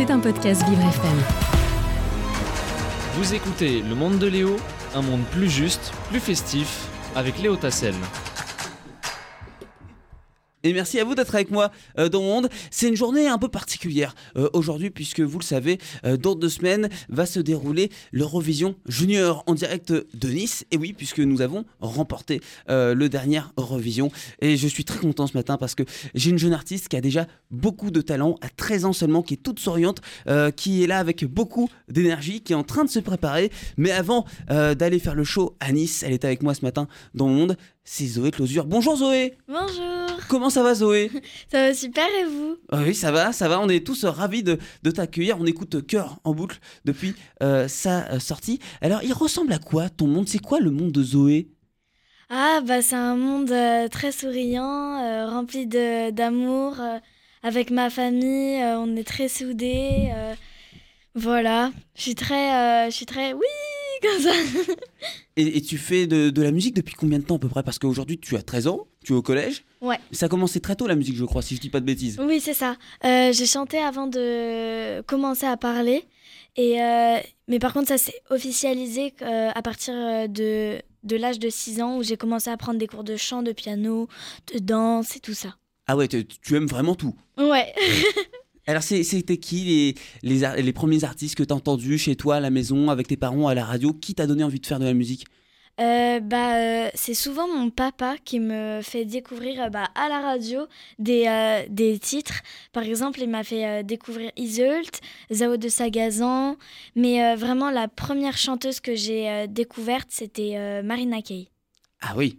C'est un podcast Vivre FM. Vous écoutez Le Monde de Léo, un monde plus juste, plus festif, avec Léo Tassel. Et merci à vous d'être avec moi euh, dans Monde. C'est une journée un peu particulière euh, aujourd'hui puisque vous le savez, euh, dans deux semaines va se dérouler l'Eurovision Junior en direct de Nice. Et oui, puisque nous avons remporté le dernier Eurovision. Et je suis très content ce matin parce que j'ai une jeune artiste qui a déjà beaucoup de talent, à 13 ans seulement, qui est toute souriante, qui est là avec beaucoup d'énergie, qui est en train de se préparer. Mais avant d'aller faire le show à Nice, elle est avec moi ce matin dans Monde. C'est Zoé Closure. Bonjour Zoé Bonjour Comment ça va Zoé? Ça va super et vous? Ah Oui, ça va, ça va. On est tous ravis de, t'accueillir. On écoute Cœur en boucle depuis euh, sa euh, sortie. Alors, il ressemble à quoi ton monde? C'est quoi le monde de Zoé? Ah, bah c'est un monde euh, très souriant, rempli d'amour. avec ma famille, on est très soudés. voilà, je suis très, je suis très, oui, comme ça. et, tu fais de, la musique depuis combien de temps à peu près? Parce qu'aujourd'hui, tu as 13 ans, tu es au collège. Ouais. Ça a commencé très tôt la musique, je crois, si je dis pas de bêtises. Oui, c'est ça. Euh, j'ai chanté avant de commencer à parler. Et, euh, mais par contre, ça s'est officialisé euh, à partir de, de l'âge de 6 ans où j'ai commencé à prendre des cours de chant, de piano, de danse et tout ça. Ah ouais, tu aimes vraiment tout Ouais. Alors, c'était qui les, les, les, premiers artistes que tu as entendus chez toi, à la maison, avec tes parents, à la radio? Qui t'a donné envie de faire de la musique? Euh, bah, euh, c'est souvent mon papa qui me fait découvrir euh, bah, à la radio des, des titres. Par exemple, il m'a fait découvrir Iseult, Zao de Sagazan. Mais vraiment, la première chanteuse que j'ai découverte, c'était Marina Kaye. Ah oui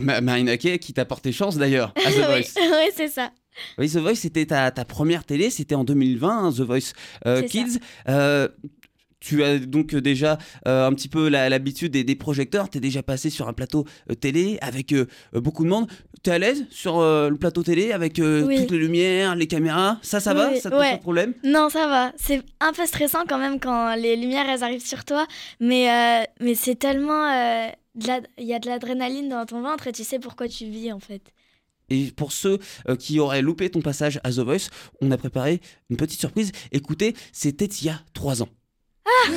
Marina Kaye qui t'a porté chance d'ailleurs à The Voice. oui, c'est ça. Oui, The Voice, c'était ta, première télé, c'était en 2020, hein, The Voice euh, Kids. Euh, tu as donc déjà euh, un petit peu l'habitude des, projecteurs, tu es déjà passé sur un plateau télé avec beaucoup de monde. Tu es à l'aise sur le plateau télé avec toutes les lumières, les caméras? Ça, ça va? Ça te pose pas de problème? Non, ça va. C'est un peu stressant quand même quand les lumières elles arrivent sur toi, mais, mais c'est tellement. Il y a de l'adrénaline dans ton ventre et tu sais pourquoi tu vis en fait. Et pour ceux euh, qui auraient loupé ton passage à The Voice, on a préparé une petite surprise. Écoutez, c'était il y a trois ans. Ah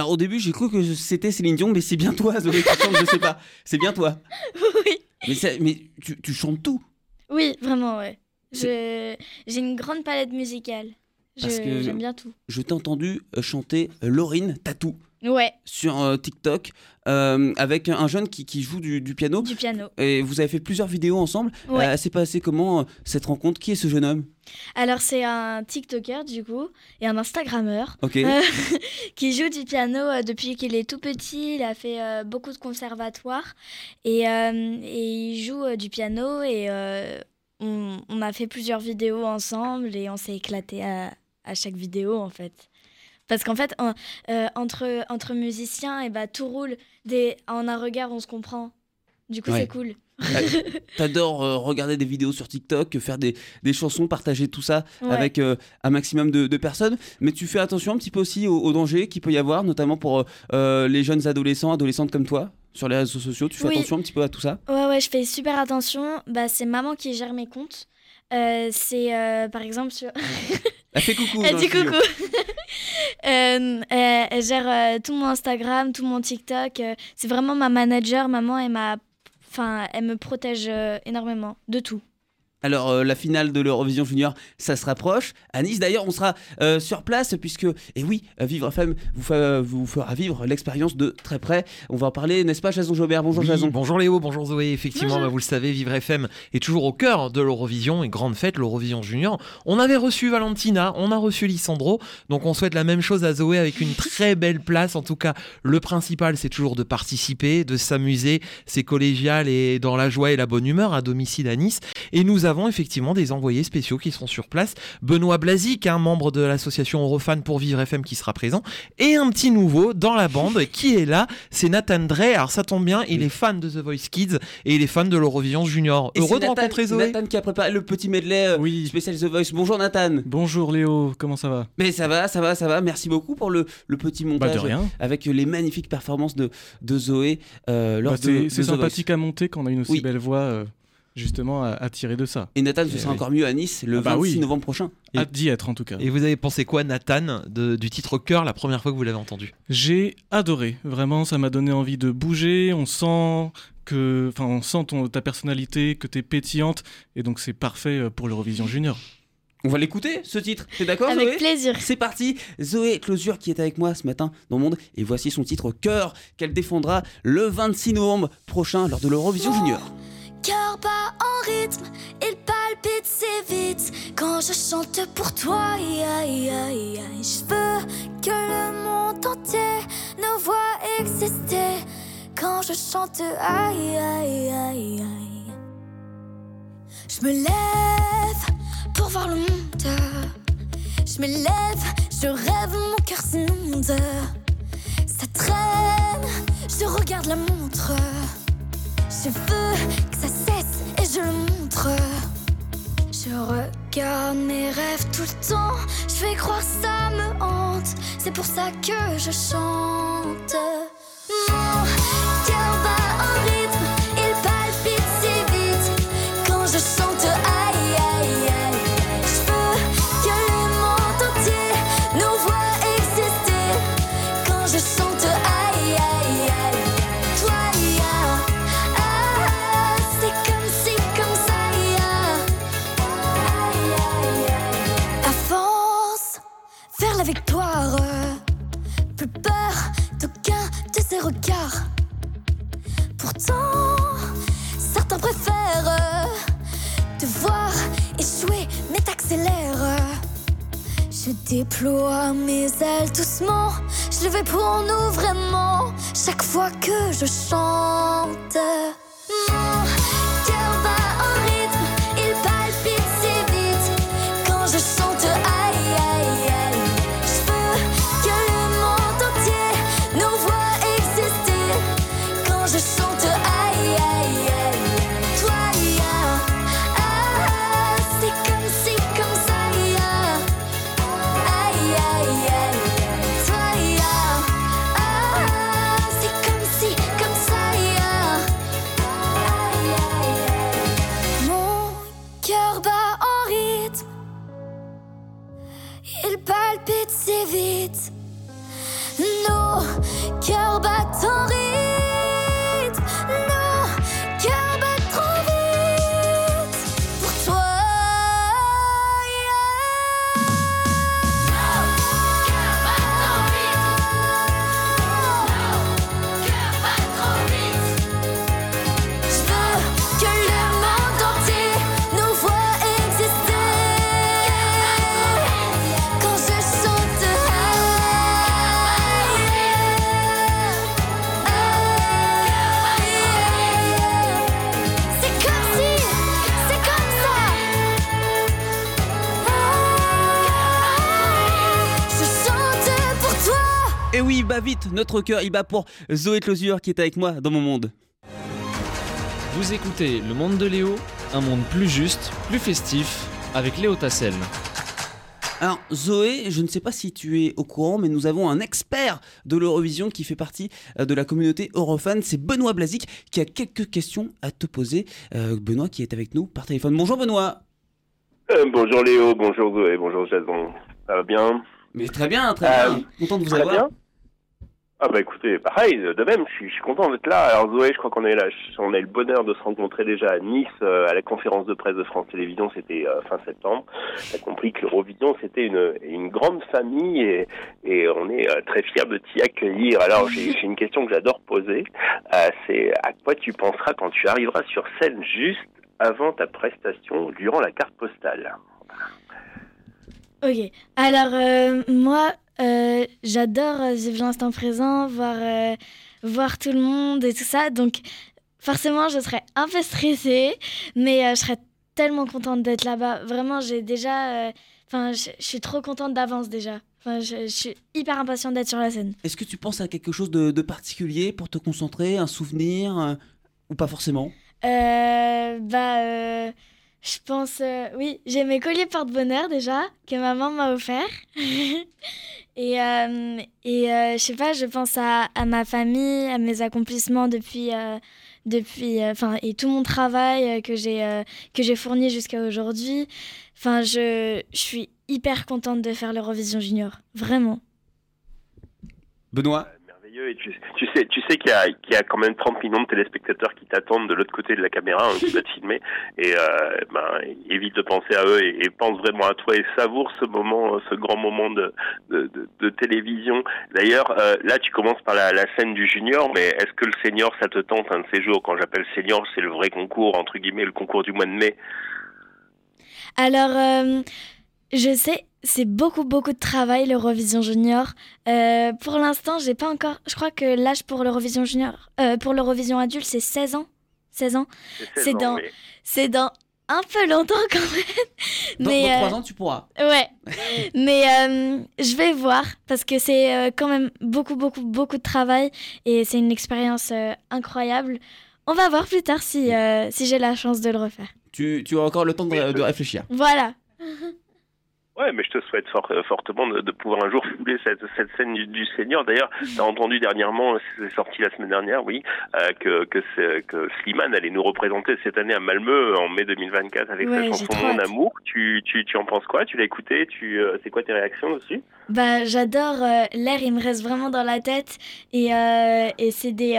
Alors au début, j'ai cru que c'était Céline Dion, mais c'est bien toi, Zoé, qui chante, je sais pas. C'est bien toi. Oui. Mais, mais tu, chantes tout. Oui, vraiment, ouais. J'ai une grande palette musicale. J'aime bien tout. Je t'ai entendu euh, chanter euh, Laurine Tatou. Ouais. Sur euh, TikTok, avec un jeune qui, joue du, piano. Du piano. Et vous avez fait plusieurs vidéos ensemble. Ouais. C'est passé comment cette rencontre? Qui est ce jeune homme? Alors, c'est un TikToker, du coup, et un Instagrammeur. Ok. qui joue du piano depuis qu'il est tout petit. Il a fait beaucoup de conservatoires. Et, et il joue du piano. Et on, on, a fait plusieurs vidéos ensemble. Et on s'est éclaté à, à chaque vidéo, en fait. Parce qu'en fait, euh, entre, entre musiciens, et bah, tout roule. Des, en un regard, on se comprend. Du coup, c'est cool. T'adores euh, regarder des vidéos sur TikTok, faire des, des chansons, partager tout ça avec euh, un maximum de, de, personnes. Mais tu fais attention un petit peu aussi aux, dangers danger qu'il peut y avoir, notamment pour les jeunes adolescents, adolescentes comme toi sur les réseaux sociaux. Tu fais attention un petit peu à tout ça? Ouais, ouais, je fais super attention. Bah, c'est maman qui gère mes comptes. c'est par exemple sur. Elle fait coucou. Elle dit coucou. Euh, elle, elle gère euh, tout mon Instagram, tout mon TikTok. euh, c'est vraiment ma manager. Maman, elle, m'a, elle me protège euh, énormément de tout. Alors, euh, la finale de l'Eurovision Junior, ça se rapproche. À Nice, d'ailleurs, on sera euh, sur place puisque, et oui, euh, Vivre FM vous, fa- vous fera vivre l'expérience de très près. On va en parler, n'est-ce pas, Jason Jobert? Bonjour, Oui, Jason. bonjour Léo, bonjour Zoé. Effectivement, Bonjour. bah, vous le savez, Vivre FM est toujours au cœur de l'Eurovision et grande fête, l'Eurovision Junior. On avait reçu Valentina, on a reçu Lissandro, donc on souhaite la même chose à Zoé avec une très belle place. En tout cas, le principal, c'est toujours de participer, de s'amuser. C'est collégial et dans la joie et la bonne humeur à domicile à Nice. Et nous avons effectivement des envoyés spéciaux qui seront sur place. Benoît Blazic, un membre de l'association Eurofan pour Vivre FM qui sera présent. Et un petit nouveau dans la bande qui est là, c'est Nathan Drey. Alors ça tombe bien, il est fan de The Voice Kids et il est fan de l'Eurovision Junior. Et Heureux de Nathan- rencontrer Zoé. Nathan qui a préparé le petit medley euh, Oui. spécial The Voice. Bonjour Nathan. Bonjour Léo, comment ça va? Mais ça va, ça va, ça va. Merci beaucoup pour le, le petit Bah montage de rien. avec les magnifiques performances de, de Zoé euh, lors Bah, de, c'est Voice. sympathique à monter quand on a une aussi Oui. belle voix, euh, justement à, à tirer de ça. Et Nathan, ce Eh sera oui. encore mieux à Nice le Ah bah 26 oui. novembre prochain. Hâte d'y être en tout cas. Et vous avez pensé quoi, Nathan, de- du titre Cœur la première fois que vous l'avez entendu? J'ai adoré, vraiment ça m'a donné envie de bouger, on sent que, enfin on sent ton, ta personnalité, que t'es pétillante, et donc c'est parfait euh, pour l'Eurovision Junior. On va l'écouter ce titre. T'es d'accord Avec Zoé? plaisir. C'est parti, Zoé Closure qui est avec moi ce matin dans le monde et voici son titre Cœur qu'elle défendra le 26 novembre prochain lors de l'Eurovision Junior. Cœur bat en rythme, il palpite si vite quand je chante pour toi. Je veux que le monde entier nous voit exister quand je chante. Aïe, aïe, aïe, aïe. Je me lève pour voir le monde. Je me lève, je rêve, mon cœur s'inonde. Ça traîne, je regarde la montre. Je veux que ça cesse et je le montre. Je regarde mes rêves tout le temps. Je vais croire ça me hante. C'est pour ça que je chante. Je déploie mes ailes doucement. Je le fais pour nous vraiment. Chaque fois que je chante, notre cœur il bat pour Zoé Closure qui est avec moi dans mon monde. Vous écoutez Le Monde de Léo, un monde plus juste, plus festif, avec Léo Tassel. Alors Zoé, je ne sais pas si tu es au courant, mais nous avons un expert de l'Eurovision qui fait partie euh, de la communauté Eurofan, c'est Benoît Blazic qui a quelques questions à te poser. Euh, Benoît qui est avec nous par téléphone. Bonjour Benoît. Euh, bonjour Léo, bonjour Zoé, bonjour Jason. Ça va bien? Mais très bien, très Euh, bien. Content de vous Très avoir. bien. Ah bah écoutez, pareil, de même, je suis, content d'être là. Alors Zoé, je crois qu'on eu la- on a eu le bonheur de se rencontrer déjà à Nice, euh, à la conférence de presse de France Télévisions, c'était euh, fin septembre. On compris que l'Eurovision, c'était une, une grande famille et, et on est euh, très fiers de t'y accueillir. Alors j'ai une question que j'adore poser, c'est à quoi tu penseras quand tu arriveras sur scène juste avant ta prestation, durant la carte postale? Ok. Alors, moi, euh, j'adore euh, vivre l'instant présent, voir, euh, voir tout le monde et tout ça. Donc, forcément, je serais un peu stressée, mais euh, je serais tellement contente d'être là-bas. Vraiment, j'ai déjà. Enfin, je suis trop contente d'avance déjà. Enfin, je, suis hyper impatiente d'être sur la scène. Est-ce que tu penses à quelque chose de, de particulier pour te concentrer, un souvenir ou pas forcément? Euh, bah, je pense, euh, oui, j'ai mes colliers porte-bonheur déjà que maman m'a offert. et euh, et euh, je sais pas, je pense à, à ma famille, à mes accomplissements depuis, euh, depuis, enfin, et tout mon travail que j'ai que j'ai fourni jusqu'à aujourd'hui. Enfin, je, je suis hyper contente de faire l'Eurovision Junior, vraiment. Benoît? Et tu, tu sais, tu sais qu'il y, a- qu'il y a quand même 30 millions de téléspectateurs qui t'attendent de l'autre côté de la caméra, hein, qui va te filmer. Et euh, ben, évite de penser à eux et, et pense vraiment à toi et savoure ce moment, euh, ce grand moment de, de, de- de télévision. D'ailleurs, euh, là, tu commences par la, la scène du junior, mais est-ce que le senior, ça te tente un de ces jours? Quand j'appelle senior, c'est le vrai concours, entre guillemets, le concours du mois de mai. Alors, euh, je sais, c'est beaucoup, beaucoup de travail, l'Eurovision Junior. Euh, pour l'instant, j'ai pas encore. Je crois que l'âge pour l'Eurovision Junior, euh, pour l'Eurovision adulte, c'est 16 ans. 16 ans. C'est C'est 16 ans, dans- C'est dans un peu longtemps quand même. Dans, Mais, dans euh, trois ans, tu pourras. Ouais. Mais euh, je vais voir parce que c'est quand même beaucoup, beaucoup, beaucoup de travail et c'est une expérience euh, incroyable. On va voir plus tard si, euh, si j'ai la chance de le refaire. Tu, tu as encore le temps de, de réfléchir. Voilà. Ouais, mais je te souhaite fort- euh, fortement de, de pouvoir un jour fouler cette, cette scène du, du senior. D'ailleurs, t'as entendu dernièrement, c'est sorti la semaine dernière, oui, euh, que, que, Slimane allait nous représenter cette année à Malmö en mai 2024 avec Ouais, sa chanson Mon amour. Tu, tu, tu en penses quoi? Tu l'as écouté? Tu, euh, C'est quoi tes réactions dessus? Bah, j'adore. euh, L'air, il me reste vraiment dans la tête. Et, et c'est des.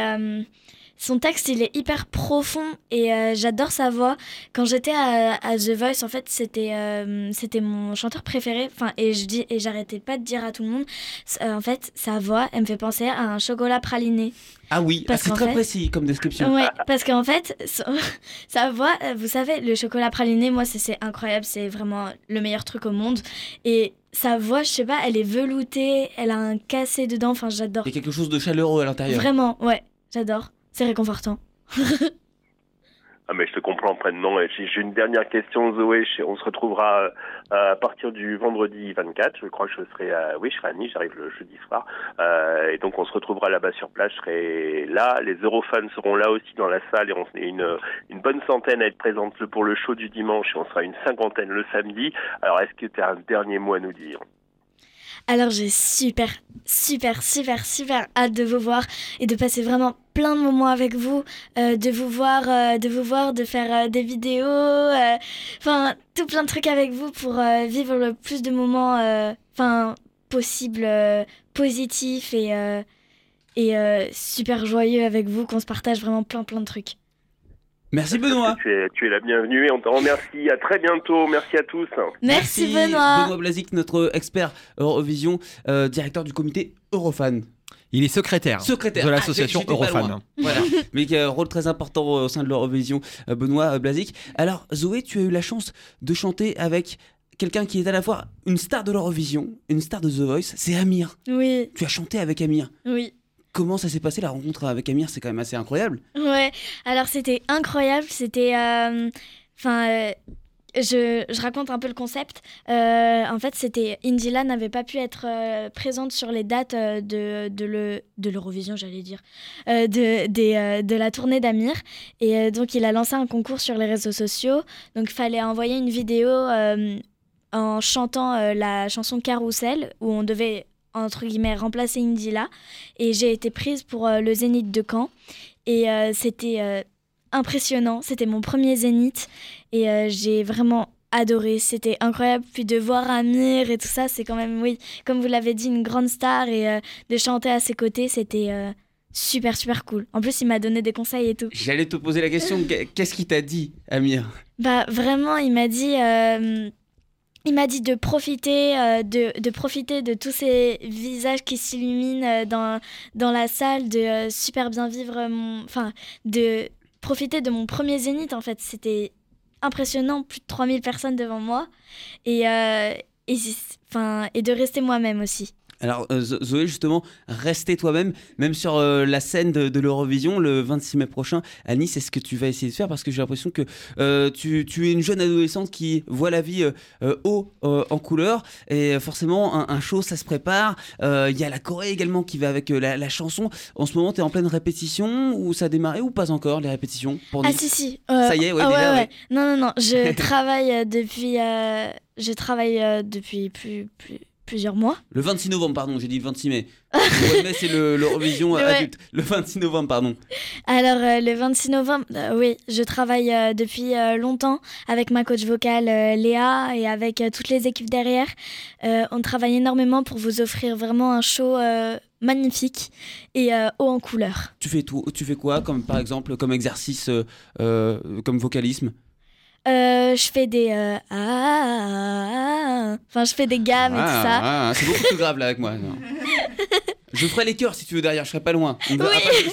Son texte, il est hyper profond et euh, j'adore sa voix. Quand j'étais à, à The Voice, en fait, c'était euh, c'était mon chanteur préféré. Enfin, et je dis et j'arrêtais pas de dire à tout le monde. euh, en fait, sa voix, elle me fait penser à un chocolat praliné. Ah oui, ah, c'est très fait- précis comme description. Ouais, parce qu'en fait, son- sa voix, vous savez, le chocolat praliné, moi, c'est- c'est incroyable, c'est vraiment le meilleur truc au monde. Et sa voix, je sais pas, elle est veloutée, elle a un cassé dedans, enfin, j'adore. Il y a quelque chose de chaleureux à l'intérieur. Vraiment, ouais, j'adore. C'est réconfortant. Ah mais je te comprends pleinement. J'ai une dernière question, Zoé. On se retrouvera euh, à partir du vendredi 24. Je crois que je serai à... Oui, je serai à Nice. J'arrive le jeudi soir. Euh, et donc on se retrouvera là-bas sur place. Je serai là. Les Eurofans seront là aussi dans la salle et on est une, une bonne centaine à être présente pour le show du dimanche. Et on sera une cinquantaine le samedi. Alors est-ce que tu as un dernier mot à nous dire? Alors, j'ai super, super, super, super hâte de vous voir et de passer vraiment plein de moments avec vous, euh, de vous voir, euh, de vous voir, de faire euh, des vidéos, enfin, tout plein de trucs avec vous pour vivre le plus de moments, enfin, possible, positifs et, et super joyeux avec vous, qu'on se partage vraiment plein, plein de trucs. Merci Benoît. tu es, tu es la bienvenue et on te remercie. À très bientôt. Merci à tous. Merci, Benoît. Benoît Blazic, notre expert Eurovision, euh, directeur du comité Eurofan. Il est secrétaire, Secrétaire de Ah, l'association Eurofan. Voilà, mais qui a un rôle très important au sein de l'Eurovision, euh, Benoît euh, Blazic. Alors, Zoé, tu as eu la chance de chanter avec quelqu'un qui est à la fois une star de l'Eurovision, une star de The Voice, c'est Amir. Oui, Tu as chanté avec Amir. oui. Comment ça s'est passé la rencontre avec Amir C'est quand même assez incroyable. Ouais, alors c'était incroyable, c'était... euh, Enfin, euh, je, je raconte un peu le concept. Euh, en fait, c'était... Indila n'avait pas pu être présente sur les dates de, de, le, de l'Eurovision, j'allais dire, de, de la tournée d'Amir. Et donc, il a lancé un concours sur les réseaux sociaux. Donc, il fallait envoyer une vidéo en chantant la chanson Carousel, où on devait entre guillemets remplacer Indila et j'ai été prise pour euh, le Zénith de Caen et euh, c'était euh, impressionnant c'était mon premier Zénith et j'ai vraiment adoré. C'était incroyable. Puis de voir Amir et tout ça, c'est quand même, oui, comme vous l'avez dit, une grande star. Et de chanter à ses côtés, c'était super, super cool. En plus, il m'a donné des conseils et tout. J'allais te poser la question, qu'est-ce qu'il t'a dit, Amir? Bah, vraiment, il m'a dit. Il m'a dit de profiter, euh, de, profiter de tous ces visages qui s'illuminent euh, dans, dans la salle, de euh, super bien vivre. Enfin, de profiter de mon premier zénith, en fait. C'était impressionnant, plus de 3000 personnes devant moi. Et, et de rester moi-même aussi. Alors euh, Zo- Zoé, justement, restez toi-même, même sur euh, la scène de, de l'Eurovision le 26 mai prochain à Nice, c'est ce que tu vas essayer de faire? Parce que j'ai l'impression que euh, tu, tu es une jeune adolescente qui voit la vie euh, haut en couleur et forcément un, un show ça se prépare. Il y a la Corée également qui va avec la, la chanson. En ce moment, tu es en pleine répétition ou ça a démarré ou pas encore les répétitions pour Ah si, si. Ça y est, ouais, déjà, ouais. Non, non, non. Je travaille depuis... je travaille depuis plus, plus, plusieurs mois. Le 26 novembre, pardon, j'ai dit le 26 mai. Le mai, c'est le- l'Eurovision Ouais. adulte. Le 26 novembre, pardon. Alors, euh, le 26 novembre, euh, oui, je travaille euh, depuis euh, longtemps avec ma coach vocale euh, Léa et avec euh, toutes les équipes derrière. Euh, on travaille énormément pour vous offrir vraiment un show euh, magnifique et euh, haut en couleur. Tu fais tout, tu fais quoi comme par exemple comme exercice euh, euh, comme vocalisme? Euh, je fais des... euh, ah, ah, ah, enfin, je fais des gammes et tout ça. Ah, ah, c'est beaucoup plus grave là avec moi. non. je ferai les chœurs si tu veux derrière, je serai pas loin. Oui.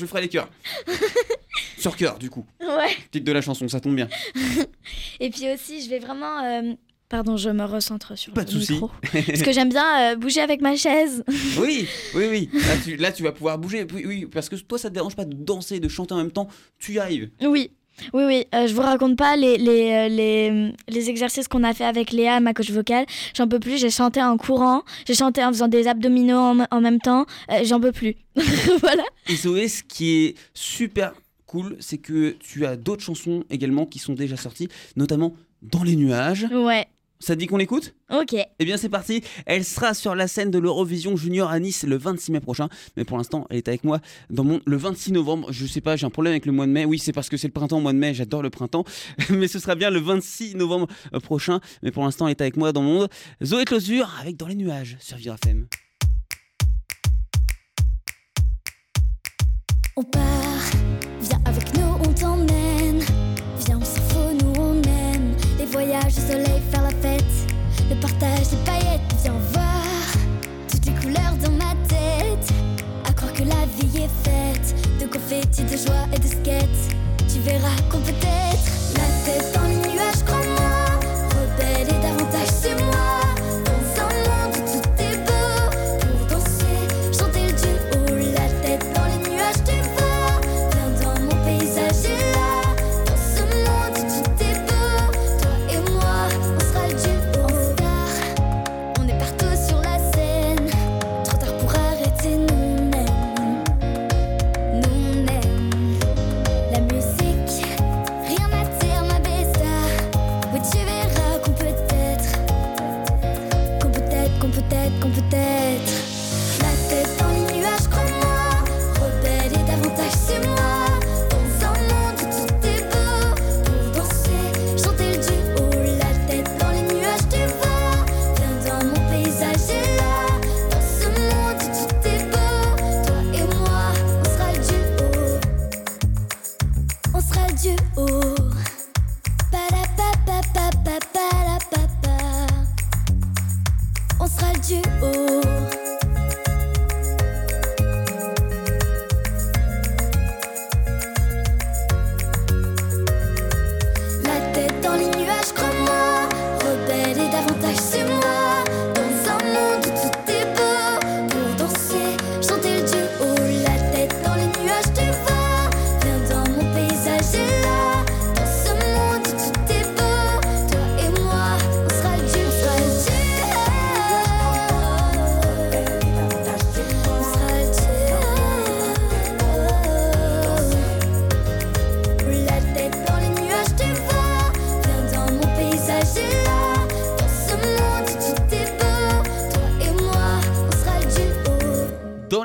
je, ferai les chœurs. Sur cœur du coup. Ouais. Titre de la chanson, ça tombe bien. Et puis aussi, je vais vraiment... euh, Pardon, je me recentre sur Pas de le souci. micro. Parce que j'aime bien euh, bouger avec ma chaise. Oui, oui, oui. Là tu, là, tu vas pouvoir bouger. Oui, oui, parce que toi, ça te dérange pas de danser, de chanter en même temps. Tu y arrives. Oui, oui, oui. euh, je vous raconte pas les, les, euh, les, les exercices qu'on a fait avec Léa, ma coach vocale. J'en peux plus. J'ai chanté en courant, j'ai chanté en faisant des abdominaux en, en même temps. Euh, J'en peux plus. voilà. Et Zoé, ce qui est super cool, c'est que tu as d'autres chansons également qui sont déjà sorties, notamment Dans les nuages. Ouais. Ça te dit qu'on l'écoute? Ok. Eh bien c'est parti, elle sera sur la scène de l'Eurovision Junior à Nice le 26 mai prochain, mais pour l'instant elle est avec moi dans mon le 26 novembre, je sais pas, j'ai un problème avec le mois de mai, oui c'est parce que c'est le printemps au mois de mai, j'adore le printemps, mais ce sera bien le 26 novembre euh, prochain, mais pour l'instant elle est avec moi dans mon monde. Zoé Closure avec Dans les nuages sur Vivre FM. On part, viens avec nous, on t'emmène. Viens, on s'en fout, nous on aime. Les voyages au soleil, faire la Tu verras qu'on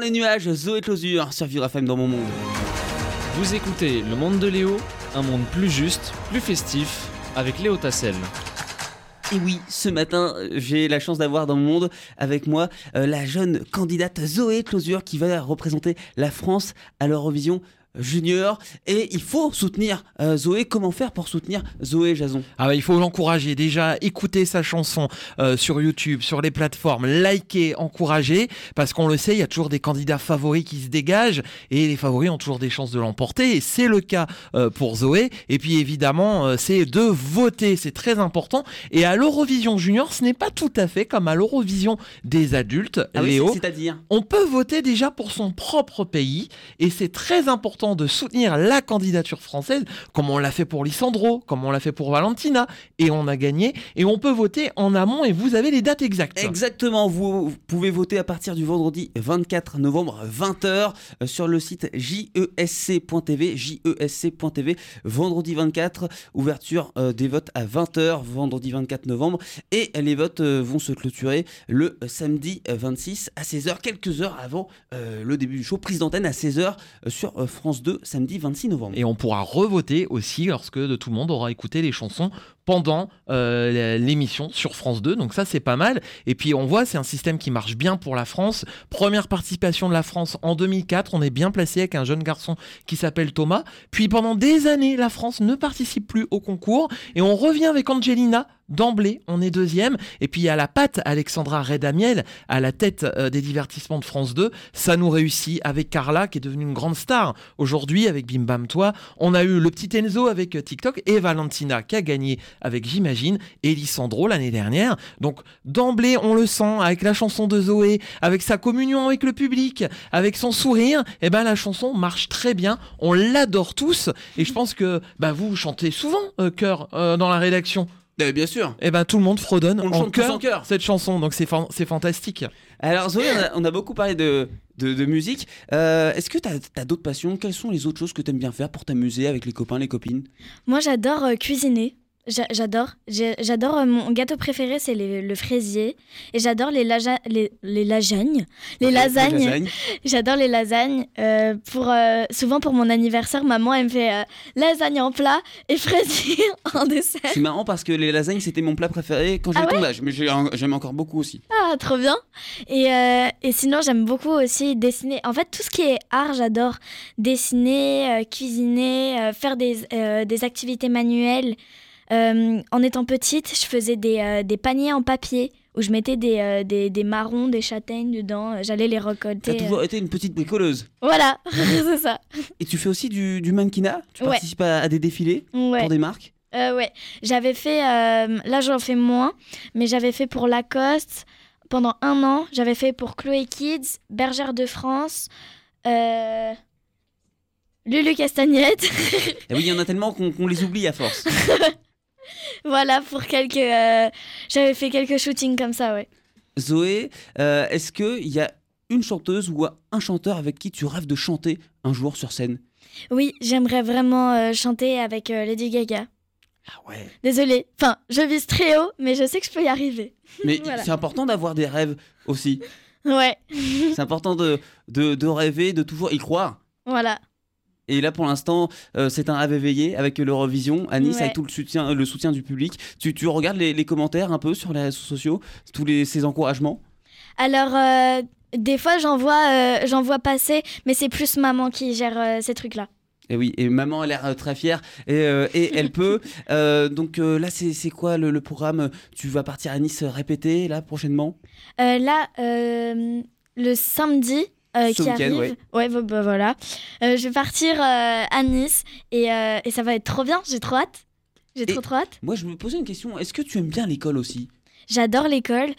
les nuages, Zoé Closure sur Vivre FM dans mon monde. Vous écoutez Le Monde de Léo, un monde plus juste, plus festif, avec Léo Tassel. Et oui, ce matin, j'ai la chance d'avoir dans mon monde avec moi euh, la jeune candidate Zoé Closure qui va représenter la France à l'Eurovision Junior. Et il faut soutenir euh, Zoé. Comment faire pour soutenir Zoé Jason? Ah bah, il faut l'encourager. Déjà, écouter sa chanson euh, sur YouTube, sur les plateformes, liker, encourager, parce qu'on le sait, il y a toujours des candidats favoris qui se dégagent et les favoris ont toujours des chances de l'emporter. Et c'est le cas euh, pour Zoé. Et puis évidemment, c'est de voter, c'est très important. Et à l'Eurovision Junior, ce n'est pas tout à fait comme à l'Eurovision des adultes, Ah oui, Léo. c'est- c'est-à-dire? On peut voter déjà pour son propre pays et c'est très important de soutenir la candidature française comme on l'a fait pour Lissandro, comme on l'a fait pour Valentina et on a gagné et on peut voter en amont et vous avez les dates exactes. Exactement, vous, pouvez voter à partir du vendredi 24 novembre 20h sur le site jesc.tv, jesc.tv, vendredi 24, ouverture euh, des votes à 20h, vendredi 24 novembre, et les votes euh, vont se clôturer le samedi 26 à 16h, quelques heures avant euh, le début du show, prise d'antenne à 16h sur euh, France 2, samedi 26 novembre. Et on pourra revoter aussi lorsque de tout le monde aura écouté les chansons pendant euh, l'émission sur France 2. Donc ça, c'est pas mal. Et puis on voit, c'est un système qui marche bien pour la France. Première participation de la France en 2004. On est bien placé avec un jeune garçon qui s'appelle Thomas. Puis pendant des années, la France ne participe plus au concours. Et on revient avec Angelina. D'emblée, on est deuxième. Et puis a la patte Alexandra Redamiel à la tête euh, des divertissements de France 2. Ça nous réussit avec Carla qui est devenue une grande star. Aujourd'hui, avec Bim Bam Toi, on a eu le petit Enzo avec euh, TikTok et Valentina qui a gagné avec J'imagine et l'année dernière. Donc d'emblée, on le sent avec la chanson de Zoé, avec sa communion avec le public, avec son sourire. Et ben la chanson marche très bien. On l'adore tous. Et je pense que bah, vous chantez souvent euh, chœur euh, dans la rédaction. Bien sûr. Et ben tout le monde fredonne On en chante chœur. cette chanson. Donc c'est fan- c'est fantastique. Alors Zoé, on a, on a beaucoup parlé de, de, de musique. Euh, Est-ce que tu as, d'autres passions? Quelles sont les autres choses que tu aimes bien faire pour t'amuser avec les copains, les copines? Moi, j'adore euh, cuisiner. J'a- J'adore. J'adore. euh, mon gâteau préféré, c'est le fraisier. Et j'adore les, les, les lasagnes. Les lasagnes. J'adore les lasagnes. Euh, pour, euh, souvent, pour mon anniversaire, maman, elle me fait euh, lasagne en plat et fraisier en dessert. C'est marrant parce que les lasagnes, c'était mon plat préféré quand Ah ouais? ton âge. Mais j'aime encore beaucoup aussi. Ah, trop bien. Et, et sinon, j'aime beaucoup aussi dessiner. En fait, tout ce qui est art, j'adore. Dessiner, cuisiner, faire des, des activités manuelles. Euh, en étant petite, je faisais des, euh, des paniers en papier où je mettais des, euh, des, des marrons, des châtaignes dedans. J'allais les récolter. as toujours été une petite bricoleuse. Voilà, c'est ça. Et tu fais aussi du, du mannequinat? Tu Ouais. participes à, à des défilés Ouais. pour des marques? Ouais, j'avais fait, là j'en fais moins, mais j'avais fait pour Lacoste pendant un an. J'avais fait pour Chloé Kids, Bergère de France, euh, Lulu Castagnette. Et oui, il y en a tellement qu'on qu'on les oublie à force. voilà, pour quelques. euh, j'avais fait quelques shootings comme ça, ouais. Zoé, euh, est-ce qu'il y a une chanteuse ou un chanteur avec qui tu rêves de chanter un jour sur scène? Oui, j'aimerais vraiment euh, chanter avec Lady Gaga. Ah ouais. Désolée, enfin, je vise très haut, mais je sais que je peux y arriver. Mais Voilà. c'est important d'avoir des rêves aussi. Ouais, C'est important de, de, de rêver, de toujours y croire. voilà. Et là, pour l'instant, euh, c'est un rêve éveillé avec l'Eurovision à Nice, Ouais. avec tout le soutien, le soutien du public. Tu, tu regardes les, les commentaires un peu sur les réseaux sociaux, tous les, ces encouragements? Alors, euh, des fois, j'en vois, euh, j'en vois passer, mais c'est plus maman qui gère ces trucs-là. Et oui, et maman a l'air très fière et, euh, et elle peut. Euh, donc euh, là, c'est quoi le, le programme? Tu vas partir à Nice répéter là prochainement? Là, le samedi euh, qui arrive, ouais. ouais, bah, bah, voilà, Euh, je vais partir euh, à Nice et, euh, et ça va être trop bien. J'ai trop hâte. J'ai trop trop hâte. Moi, je me posais une question. Est-ce que tu aimes bien l'école aussi? J'adore l'école.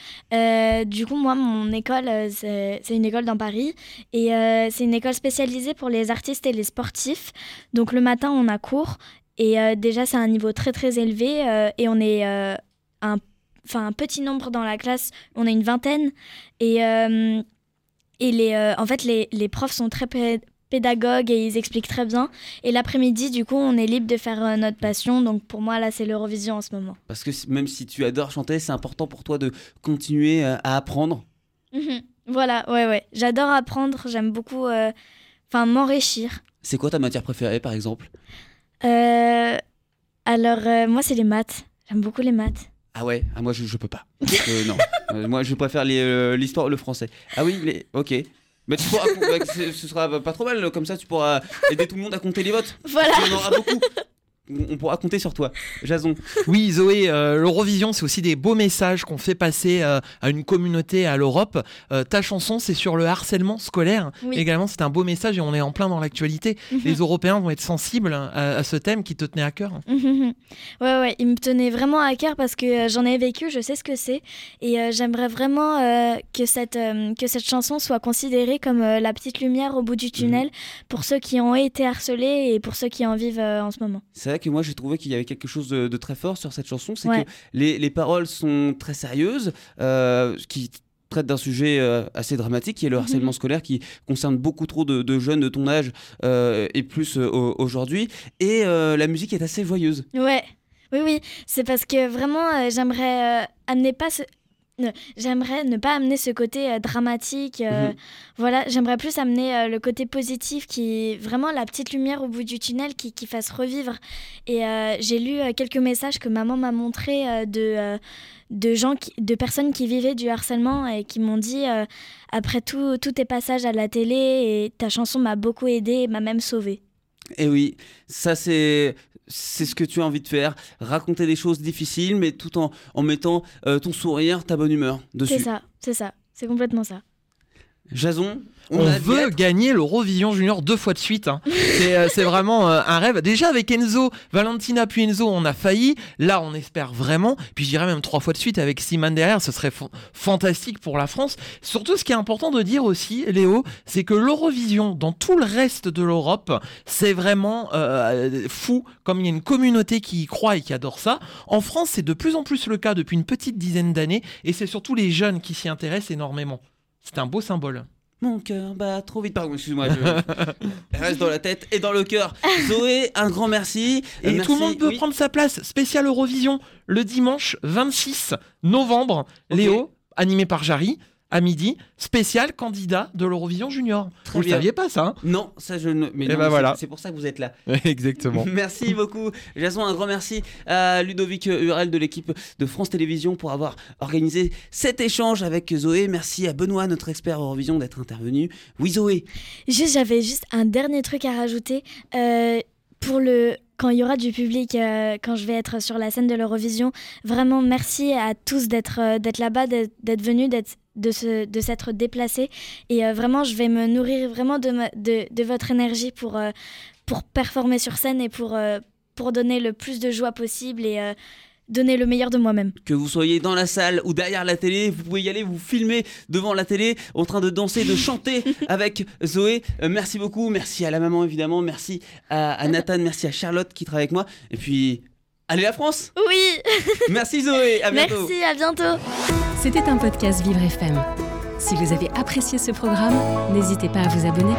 Du coup, moi, mon école, c'est une école dans Paris. Et c'est une école spécialisée pour les artistes et les sportifs. Donc le matin, on a cours. Et déjà, c'est un niveau très, très élevé. et on est un, un petit nombre dans la classe. On est une vingtaine. Et, et les, euh, en fait, les, les profs sont très pé- pédagogues et ils expliquent très bien. Et l'après-midi, du coup, on est libre de faire euh, notre passion. Donc pour moi, là, c'est l'Eurovision en ce moment. Parce que même si tu adores chanter, c'est important pour toi de continuer euh, à apprendre. Mhm. Voilà, ouais, ouais. J'adore apprendre, j'aime beaucoup enfin, m'enrichir. C'est quoi ta matière préférée, par exemple? Alors, moi, c'est les maths. J'aime beaucoup les maths. Ah ouais, ah moi je, je peux pas. Non, Euh, moi je préfère euh, l'histoire, le français. Ah oui, les... ok. Mais tu pourras, bah, ce ce sera pas trop mal, comme ça tu pourras aider tout le monde à compter les votes. Voilà. Il y en aura beaucoup. On pourra compter sur toi. Jason. Oui, Zoé, euh, l'Eurovision, c'est aussi des beaux messages qu'on fait passer euh, à une communauté, à l'Europe. Euh, ta chanson, c'est sur le harcèlement scolaire. Oui. Également, c'est un beau message et on est en plein dans l'actualité. Les Européens vont être sensibles à, à ce thème qui te tenait à cœur. Mhm. ouais, ouais, il me tenait vraiment à cœur parce que j'en ai vécu, je sais ce que c'est. Et euh, j'aimerais vraiment euh, que, cette, euh, que cette chanson soit considérée comme euh, la petite lumière au bout du tunnel pour ceux qui ont été harcelés et pour ceux qui en vivent euh, en ce moment. Que moi j'ai trouvé qu'il y avait quelque chose de, de très fort sur cette chanson, c'est Ouais. que les, les paroles sont très sérieuses, euh, qui traitent d'un sujet euh, assez dramatique, qui est le harcèlement scolaire, qui concerne beaucoup trop de, de jeunes de ton âge euh, et plus euh, au- aujourd'hui. Et la musique est assez joyeuse. Ouais, oui, oui, c'est parce que vraiment, j'aimerais amener pas ce. J'aimerais ne pas amener ce côté euh, dramatique. euh, Mhm. Voilà, j'aimerais plus amener euh, le côté positif, qui vraiment la petite lumière au bout du tunnel qui, qui fasse revivre. Et j'ai lu quelques messages que maman m'a montré de, de gens, qui- de personnes qui vivaient du harcèlement et qui m'ont dit après tout, tous tes passages à la télé et ta chanson m'a beaucoup aidé et m'a même sauvée. Et oui, ça c'est c'est ce que tu as envie de faire, raconter des choses difficiles, mais tout en, en mettant euh, ton sourire, ta bonne humeur dessus. C'est ça, c'est ça, c'est complètement ça. Jason, On, veut être. gagner l'Eurovision Junior deux fois de suite. hein. C'est euh, c'est vraiment euh, un rêve. Déjà avec Enzo, Valentina puis Enzo, on a failli. Là, on espère vraiment. Puis je dirais même trois fois de suite avec Simone derrière. Ce serait fa- fantastique pour la France. Surtout, ce qui est important de dire aussi, Léo, c'est que l'Eurovision, dans tout le reste de l'Europe, c'est vraiment euh, fou. Comme il y a une communauté qui y croit et qui adore ça. En France, c'est de plus en plus le cas depuis une petite dizaine d'années. Et c'est surtout les jeunes qui s'y intéressent énormément. C'est un beau symbole. Mon cœur bat trop vite. Pardon, excuse-moi. Je... Reste dans la tête et dans le cœur. Zoé, un grand merci. Et Euh, tout le monde peut Oui. prendre sa place. Spécial Eurovision le dimanche 26 novembre. Léo, animé par Jarry, à midi. Spécial candidat de l'Eurovision Junior. Très vous le saviez pas ça Non, ça je ne. Mais Eh non, ben mais voilà. C'est pour ça que vous êtes là. hein Exactement. Merci beaucoup. Jason, un grand merci à Ludovic Hurel de l'équipe de France Télévisions pour avoir organisé cet échange avec Zoé. Merci à Benoît, notre expert Eurovision, d'être intervenu. Oui, Zoé. Juste, j'avais juste un dernier truc à rajouter. Euh, pour le quand il y aura du public, euh, quand je vais être sur la scène de l'Eurovision, vraiment merci à tous d'être euh, d'être là-bas, d'être d'être venus, d'être de se de s'être déplacés. Et euh, vraiment, je vais me nourrir vraiment de ma- de, de votre énergie pour euh, pour performer sur scène et pour euh, pour donner le plus de joie possible et donner le meilleur de moi-même. Que vous soyez dans la salle ou derrière la télé, vous pouvez y aller, vous filmer devant la télé, en train de danser, de chanter avec Zoé. Euh, merci beaucoup. Merci à la maman, évidemment. Merci à, à Nathan. Merci à Charlotte qui travaille avec moi. Et puis, allez la France Oui, Merci Zoé. À bientôt. merci, à bientôt. C'était un podcast Vivre FM. Si vous avez apprécié ce programme, n'hésitez pas à vous abonner.